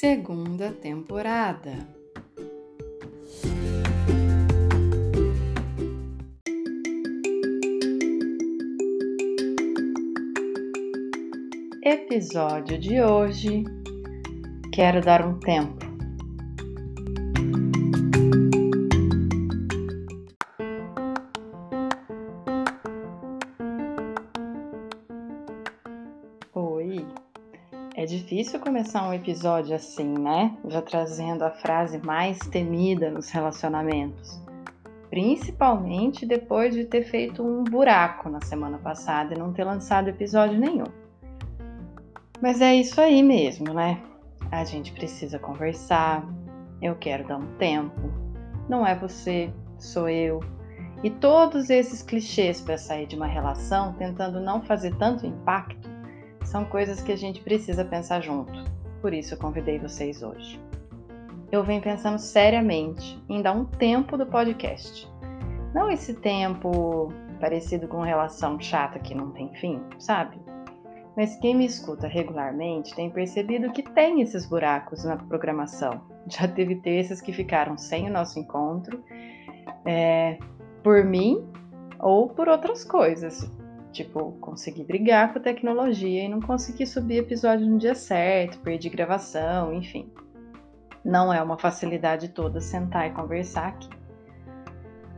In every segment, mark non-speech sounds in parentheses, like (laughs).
Segunda temporada. Episódio de hoje. Quero dar um tempo. Oi. É difícil começar um episódio assim, né? Já trazendo a frase mais temida nos relacionamentos. Principalmente depois de ter feito um buraco na semana passada e não ter lançado episódio nenhum. Mas é isso aí mesmo, né? A gente precisa conversar. Eu quero dar um tempo. Não é você, sou eu. E todos esses clichês para sair de uma relação tentando não fazer tanto impacto são coisas que a gente precisa pensar junto. Por isso eu convidei vocês hoje. Eu venho pensando seriamente em dar um tempo do podcast. Não esse tempo parecido com relação chata que não tem fim, sabe? mas quem me escuta regularmente tem percebido que tem esses buracos na programação. (laughs) Já teve terças que ficaram sem o nosso encontro, é, por mim ou por outras coisas. Tipo, consegui brigar com a tecnologia e não consegui subir episódio no dia certo, perdi gravação, enfim. Não é uma facilidade toda sentar e conversar aqui.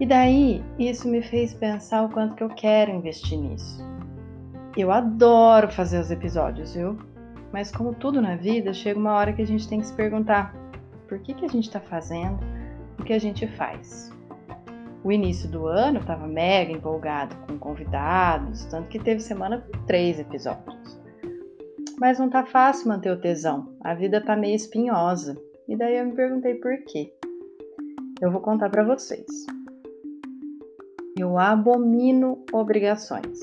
E daí, isso me fez pensar o quanto que eu quero investir nisso. Eu adoro fazer os episódios, viu? Mas como tudo na vida, chega uma hora que a gente tem que se perguntar por que, que a gente está fazendo o que a gente faz. O início do ano estava mega empolgado com convidados, tanto que teve semana com três episódios. Mas não tá fácil manter o tesão, a vida tá meio espinhosa. E daí eu me perguntei por quê. Eu vou contar para vocês. Eu abomino obrigações.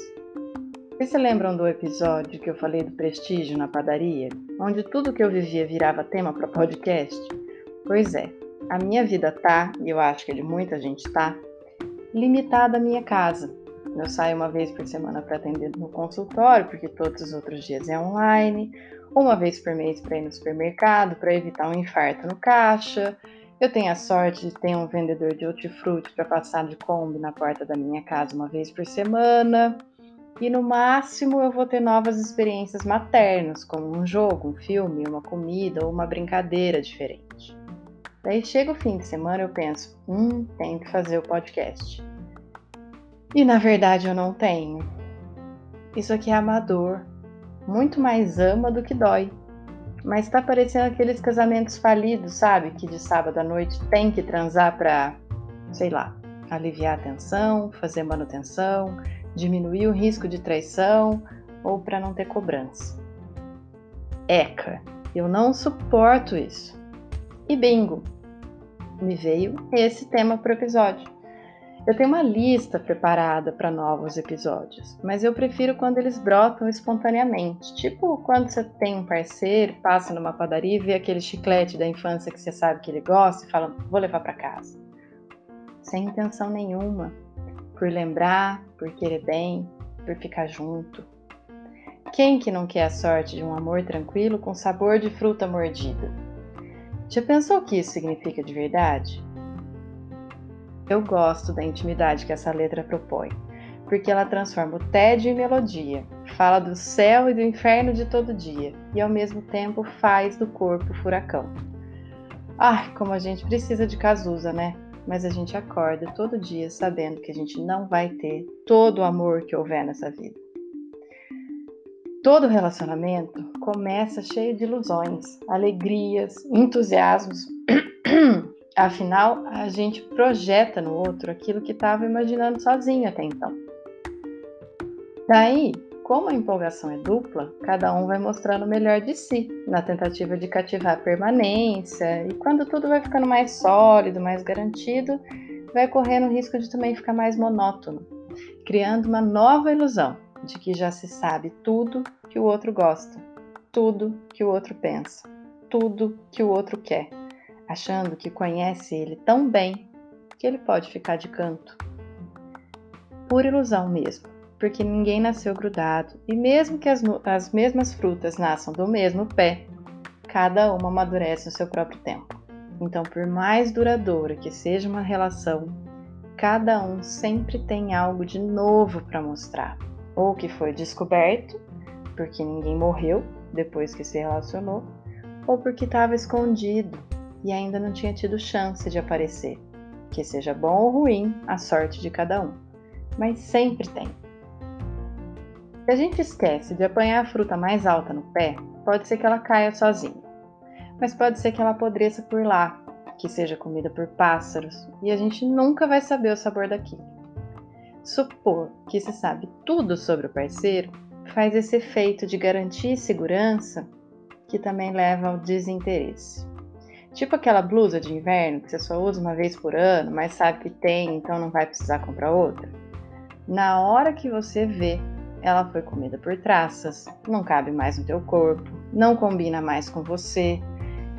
Vocês se lembram do episódio que eu falei do prestígio na padaria? Onde tudo que eu vivia virava tema para podcast? Pois é, a minha vida tá, e eu acho que de muita gente tá, limitada à minha casa. Eu saio uma vez por semana para atender no consultório, porque todos os outros dias é online, uma vez por mês para ir no supermercado, para evitar um infarto no caixa. Eu tenho a sorte de ter um vendedor de hortifruti para passar de Kombi na porta da minha casa uma vez por semana e no máximo eu vou ter novas experiências maternas, como um jogo, um filme, uma comida ou uma brincadeira diferente. Daí chega o fim de semana eu penso, hum, tenho que fazer o podcast. E na verdade eu não tenho. Isso aqui é amador, muito mais ama do que dói. Mas tá parecendo aqueles casamentos falidos, sabe? Que de sábado à noite tem que transar pra, sei lá, aliviar a tensão, fazer manutenção, diminuir o risco de traição ou para não ter cobrança. Eca, eu não suporto isso. E bingo, me veio esse tema para o episódio. Eu tenho uma lista preparada para novos episódios, mas eu prefiro quando eles brotam espontaneamente. Tipo quando você tem um parceiro, passa numa padaria e vê aquele chiclete da infância que você sabe que ele gosta e fala: vou levar para casa. Sem intenção nenhuma por lembrar, por querer bem, por ficar junto. Quem que não quer a sorte de um amor tranquilo com sabor de fruta mordida? Já pensou o que isso significa de verdade? Eu gosto da intimidade que essa letra propõe, porque ela transforma o tédio em melodia, fala do céu e do inferno de todo dia e ao mesmo tempo faz do corpo furacão. Ai, como a gente precisa de Cazuza, né? mas a gente acorda todo dia sabendo que a gente não vai ter todo o amor que houver nessa vida. Todo relacionamento começa cheio de ilusões, alegrias, entusiasmos. (clears throat) Afinal, a gente projeta no outro aquilo que estava imaginando sozinho até então. Daí, como a empolgação é dupla, cada um vai mostrando o melhor de si, na tentativa de cativar a permanência, e quando tudo vai ficando mais sólido, mais garantido, vai correndo o risco de também ficar mais monótono, criando uma nova ilusão de que já se sabe tudo que o outro gosta, tudo que o outro pensa, tudo que o outro quer, achando que conhece ele tão bem que ele pode ficar de canto. Pura ilusão mesmo, porque ninguém nasceu grudado e mesmo que as, as mesmas frutas nasçam do mesmo pé, cada uma amadurece no seu próprio tempo. Então, por mais duradoura que seja uma relação, cada um sempre tem algo de novo para mostrar, ou que foi descoberto, porque ninguém morreu depois que se relacionou, ou porque estava escondido e ainda não tinha tido chance de aparecer. Que seja bom ou ruim, a sorte de cada um. Mas sempre tem. Se a gente esquece de apanhar a fruta mais alta no pé, pode ser que ela caia sozinha mas pode ser que ela apodreça por lá, que seja comida por pássaros, e a gente nunca vai saber o sabor daquilo. Supor que se sabe tudo sobre o parceiro faz esse efeito de garantia e segurança que também leva ao desinteresse. Tipo aquela blusa de inverno que você só usa uma vez por ano, mas sabe que tem, então não vai precisar comprar outra. Na hora que você vê, ela foi comida por traças, não cabe mais no teu corpo, não combina mais com você,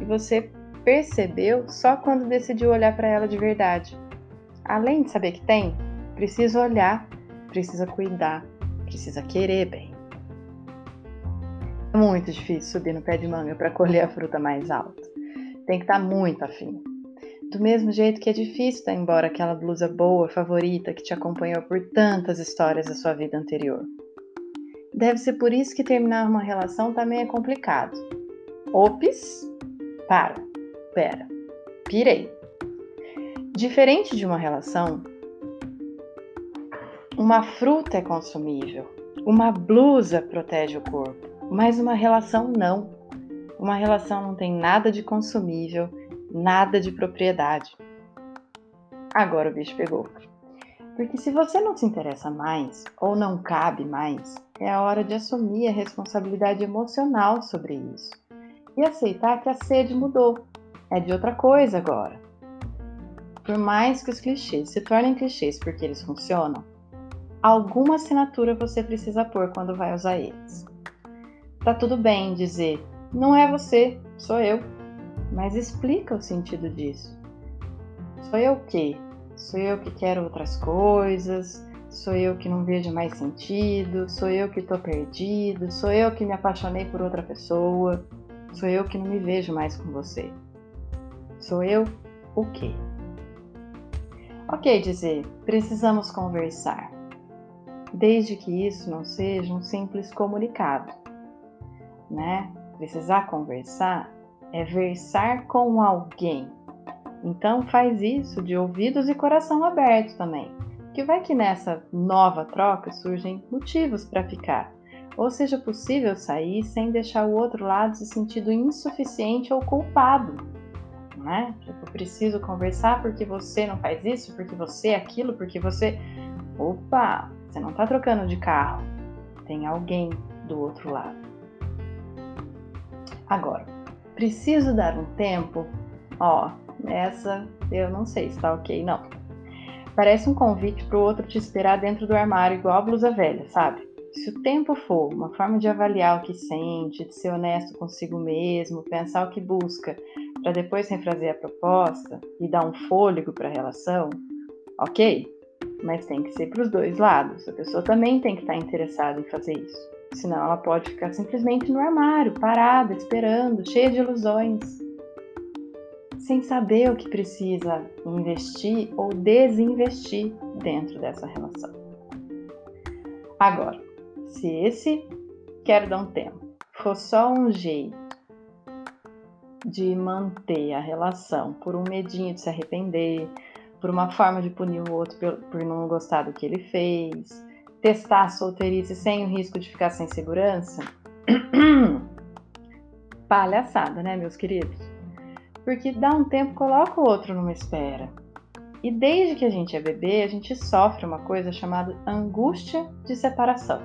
e você percebeu só quando decidiu olhar para ela de verdade. Além de saber que tem, precisa olhar, precisa cuidar, precisa querer bem. É muito difícil subir no pé de manga para colher a fruta mais alta. Tem que estar tá muito afim. Do mesmo jeito que é difícil dar embora aquela blusa boa, favorita, que te acompanhou por tantas histórias da sua vida anterior. Deve ser por isso que terminar uma relação também é complicado. Ops, para, pera, pirei. Diferente de uma relação, uma fruta é consumível, uma blusa protege o corpo, mas uma relação não. Uma relação não tem nada de consumível, nada de propriedade. Agora o bicho pegou. Porque se você não se interessa mais ou não cabe mais, é a hora de assumir a responsabilidade emocional sobre isso e aceitar que a sede mudou, é de outra coisa agora. Por mais que os clichês se tornem clichês porque eles funcionam, alguma assinatura você precisa pôr quando vai usar eles. Tá tudo bem dizer, não é você, sou eu, mas explica o sentido disso. Sou eu o quê? Sou eu que quero outras coisas, sou eu que não vejo mais sentido, sou eu que tô perdido, sou eu que me apaixonei por outra pessoa. Sou eu que não me vejo mais com você. Sou eu o quê? Ok, dizer, precisamos conversar. Desde que isso não seja um simples comunicado, né? Precisar conversar é versar com alguém. Então faz isso de ouvidos e coração aberto também. Que vai que nessa nova troca surgem motivos para ficar ou seja possível sair sem deixar o outro lado se sentindo insuficiente ou culpado. Né? Tipo, preciso conversar porque você não faz isso, porque você é aquilo, porque você. Opa, você não está trocando de carro. Tem alguém do outro lado. Agora, preciso dar um tempo? Ó, essa eu não sei se está ok, não. Parece um convite para o outro te esperar dentro do armário, igual a blusa velha, sabe? Se o tempo for uma forma de avaliar o que sente, de ser honesto consigo mesmo, pensar o que busca, para depois refrazer a proposta e dar um fôlego para a relação, ok, mas tem que ser para os dois lados. A pessoa também tem que estar tá interessada em fazer isso. Senão ela pode ficar simplesmente no armário, parada, esperando, cheia de ilusões, sem saber o que precisa investir ou desinvestir dentro dessa relação. Agora, se esse quero dar um tempo for só um jeito de manter a relação por um medinho de se arrepender, por uma forma de punir o outro por não gostar do que ele fez, testar a solteirice sem o risco de ficar sem segurança, (clears throat) palhaçada, né, meus queridos? Porque dá um tempo, coloca o outro numa espera. E desde que a gente é bebê, a gente sofre uma coisa chamada angústia de separação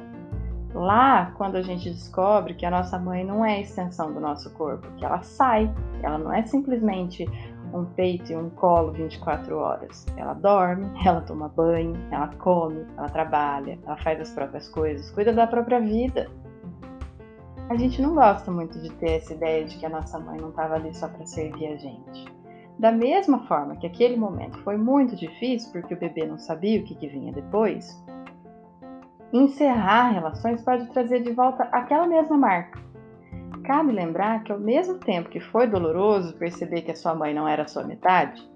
Lá, quando a gente descobre que a nossa mãe não é a extensão do nosso corpo, que ela sai, ela não é simplesmente um peito e um colo 24 horas. Ela dorme, ela toma banho, ela come, ela trabalha, ela faz as próprias coisas, cuida da própria vida. A gente não gosta muito de ter essa ideia de que a nossa mãe não estava ali só para servir a gente. Da mesma forma que aquele momento foi muito difícil porque o bebê não sabia o que, que vinha depois, encerrar relações pode trazer de volta aquela mesma marca. Cabe lembrar que ao mesmo tempo que foi doloroso perceber que a sua mãe não era sua metade,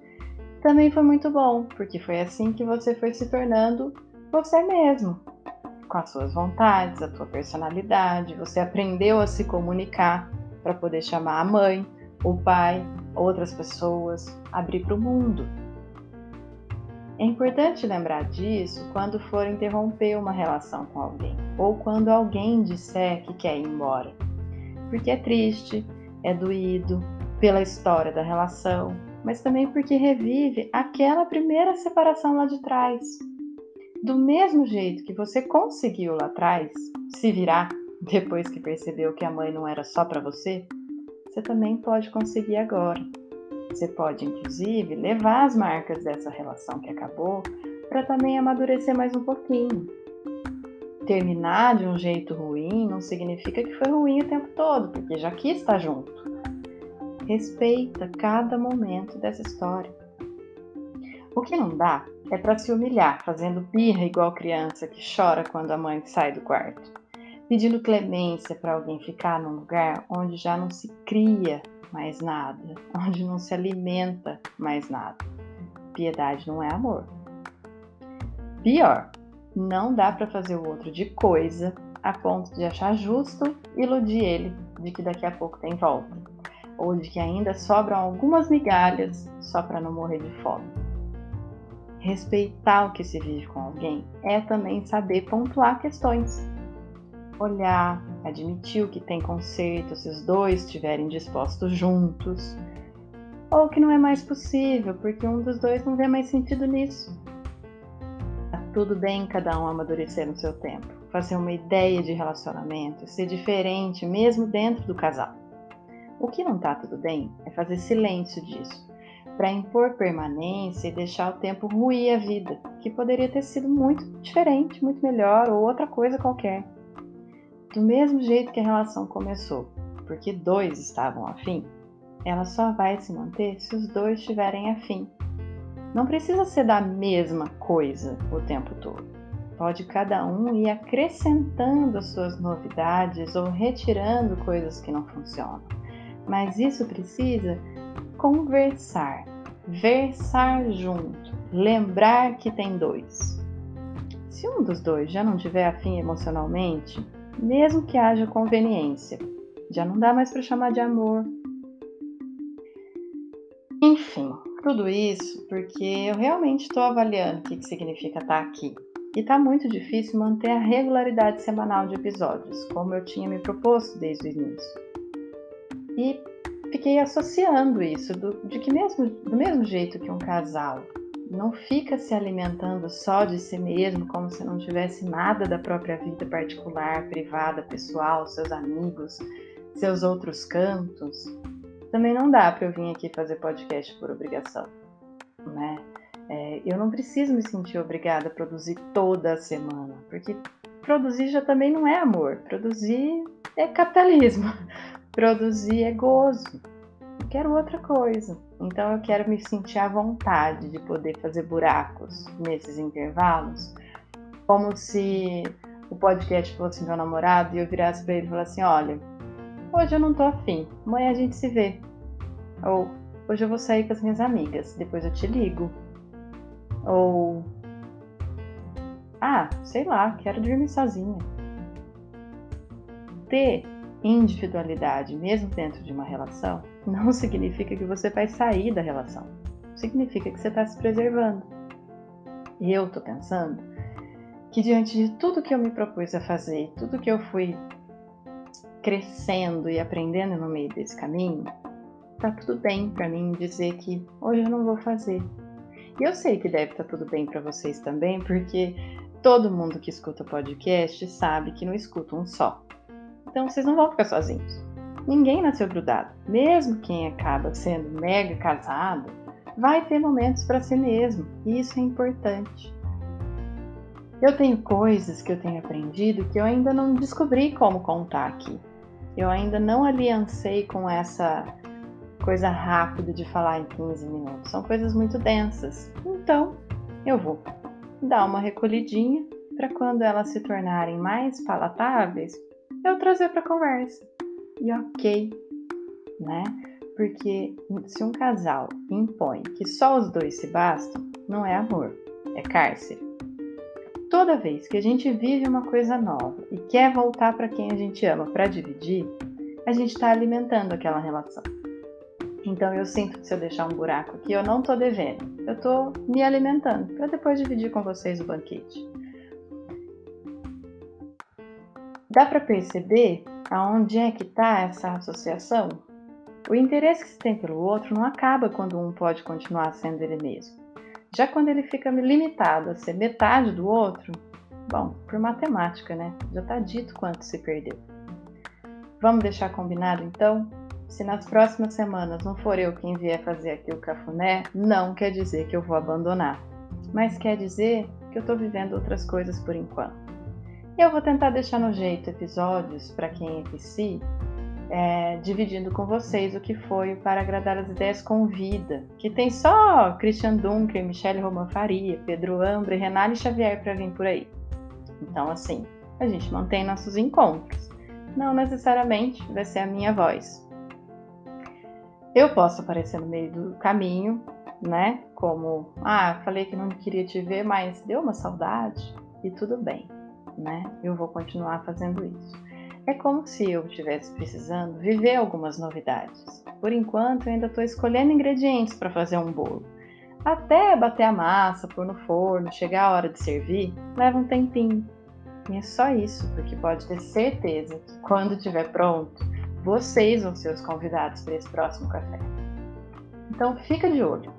também foi muito bom, porque foi assim que você foi se tornando você mesmo, com as suas vontades, a sua personalidade, você aprendeu a se comunicar para poder chamar a mãe, o pai, outras pessoas, abrir para o mundo. É importante lembrar disso quando for interromper uma relação com alguém ou quando alguém disser que quer ir embora porque é triste, é doído pela história da relação, mas também porque revive aquela primeira separação lá de trás. Do mesmo jeito que você conseguiu lá atrás se virar depois que percebeu que a mãe não era só para você, você também pode conseguir agora. Você pode, inclusive, levar as marcas dessa relação que acabou para também amadurecer mais um pouquinho terminar de um jeito ruim não significa que foi ruim o tempo todo, porque já quis estar junto. Respeita cada momento dessa história. O que não dá é para se humilhar, fazendo birra igual criança que chora quando a mãe sai do quarto, pedindo clemência para alguém ficar num lugar onde já não se cria mais nada, (laughs) onde não se alimenta mais nada. Piedade não é amor. Pior, não dá para fazer o outro de coisa a ponto de achar justo iludir ele de que daqui a pouco tem volta, ou de que ainda sobram algumas migalhas só para não morrer de fome. Respeitar o que se vive com alguém é também saber pontuar questões. Olhar, admitir o que tem conserto se os dois estiverem dispostos juntos, ou que não é mais possível porque um dos dois não vê mais sentido nisso tudo bem cada um amadurecer no seu tempo, fazer uma ideia de relacionamento, ser diferente mesmo dentro do casal. O que não tá tudo bem é fazer silêncio disso, para impor permanência e deixar o tempo ruir a vida, que poderia ter sido muito diferente, muito melhor ou outra coisa qualquer. Do mesmo jeito que a relação começou, porque dois estavam afim, ela só vai se manter se os dois estiverem afim não precisa ser da mesma coisa o tempo todo. Pode cada um ir acrescentando as suas novidades ou retirando coisas que não funcionam. Mas isso precisa conversar, versar junto, lembrar que tem dois. Se um dos dois já não tiver afim emocionalmente, mesmo que haja conveniência, já não dá mais para chamar de amor. Enfim, tudo isso porque eu realmente estou avaliando o que, que significa estar aqui. E está muito difícil manter a regularidade semanal de episódios, como eu tinha me proposto desde o início. E fiquei associando isso do, de que mesmo do mesmo jeito que um casal não fica se alimentando só de si mesmo, como se não tivesse nada da própria vida particular, privada, pessoal, seus amigos, seus outros cantos, também não dá para eu vir aqui fazer podcast por obrigação, né? É, eu não preciso me sentir obrigada a produzir toda a semana, porque produzir já também não é amor. Produzir é capitalismo. (laughs) Produzir é gozo. Eu quero outra coisa. Então eu quero me sentir à vontade de poder fazer buracos nesses intervalos, como se o podcast fosse meu namorado e eu virasse para ele e falasse assim: olha, Hoje eu não tô afim, amanhã a gente se vê. Ou hoje eu vou sair com as minhas amigas, depois eu te ligo. Ou ah, sei lá, quero dormir sozinha. Ter individualidade, mesmo dentro de uma relação, não (laughs) significa que você vai sair da relação. Significa que você está se preservando. E eu tô pensando que diante de tudo que eu me propus a fazer, tudo que eu fui crescendo e aprendendo no meio desse caminho, tá tudo bem para mim dizer que hoje eu não vou fazer. E eu sei que deve estar tá tudo bem para vocês também, porque todo mundo que escuta podcast sabe que não escuta um só. Então vocês não vão ficar sozinhos. Ninguém nasceu grudado. Mesmo quem acaba sendo mega casado, vai ter momentos para si mesmo, e isso é importante. Eu tenho coisas que eu tenho aprendido que eu ainda não descobri como contar aqui. Eu ainda não aliancei com essa coisa rápida de falar em 15 minutos. São coisas muito densas. Então, eu vou dar uma recolhidinha para quando elas se tornarem mais palatáveis, eu trazer para conversa. E ok, né? Porque se um casal impõe que só os dois se bastam, não é amor, é cárcere. Toda vez que a gente vive uma coisa nova e quer voltar para quem a gente ama para dividir, a gente está alimentando aquela relação. Então eu sinto que se eu deixar um buraco aqui, eu não estou devendo, eu estou me alimentando para depois dividir com vocês o banquete. Dá para perceber aonde é que está essa associação? O interesse que se tem pelo outro não acaba quando um pode continuar sendo ele mesmo. Já quando ele fica limitado a ser metade do outro, bom, por matemática, né? Já está dito quanto se perdeu. Vamos deixar combinado então? Se nas próximas semanas não for eu quem vier fazer aqui o cafuné, não quer dizer que eu vou abandonar, mas quer dizer que eu estou vivendo outras coisas por enquanto. Eu vou tentar deixar no jeito episódios para quem é PC é, dividindo com vocês o que foi para agradar as ideias com vida, que tem só Christian Dunker, Michelle Roman Faria, Pedro Ambra e Xavier para vir por aí. Então, assim, a gente mantém nossos encontros. Não necessariamente vai ser a minha voz. Eu posso aparecer no meio do caminho, né? Como, ah, falei que não queria te ver, mas deu uma saudade e tudo bem, né? Eu vou continuar fazendo isso. É como se eu estivesse precisando viver algumas novidades. Por enquanto, eu ainda estou escolhendo ingredientes para fazer um bolo. Até bater a massa, pôr no forno, chegar a hora de servir, leva um tempinho. E é só isso, porque pode ter certeza que quando estiver pronto, vocês vão ser os convidados para esse próximo café. Então fica de olho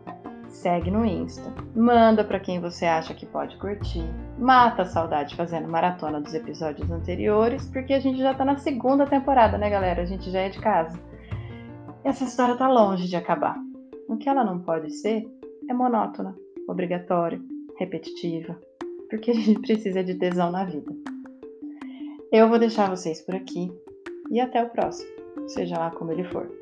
segue no Insta, manda para quem você acha que pode curtir, mata a saudade fazendo maratona dos episódios anteriores, porque a gente já tá na segunda temporada, né, galera? A gente já é de casa. Essa história tá longe de acabar. O que ela não pode ser é monótona, obrigatória, repetitiva, porque a gente (laughs) precisa de tesão na vida. Eu vou deixar vocês por aqui e até o próximo, seja lá como ele for.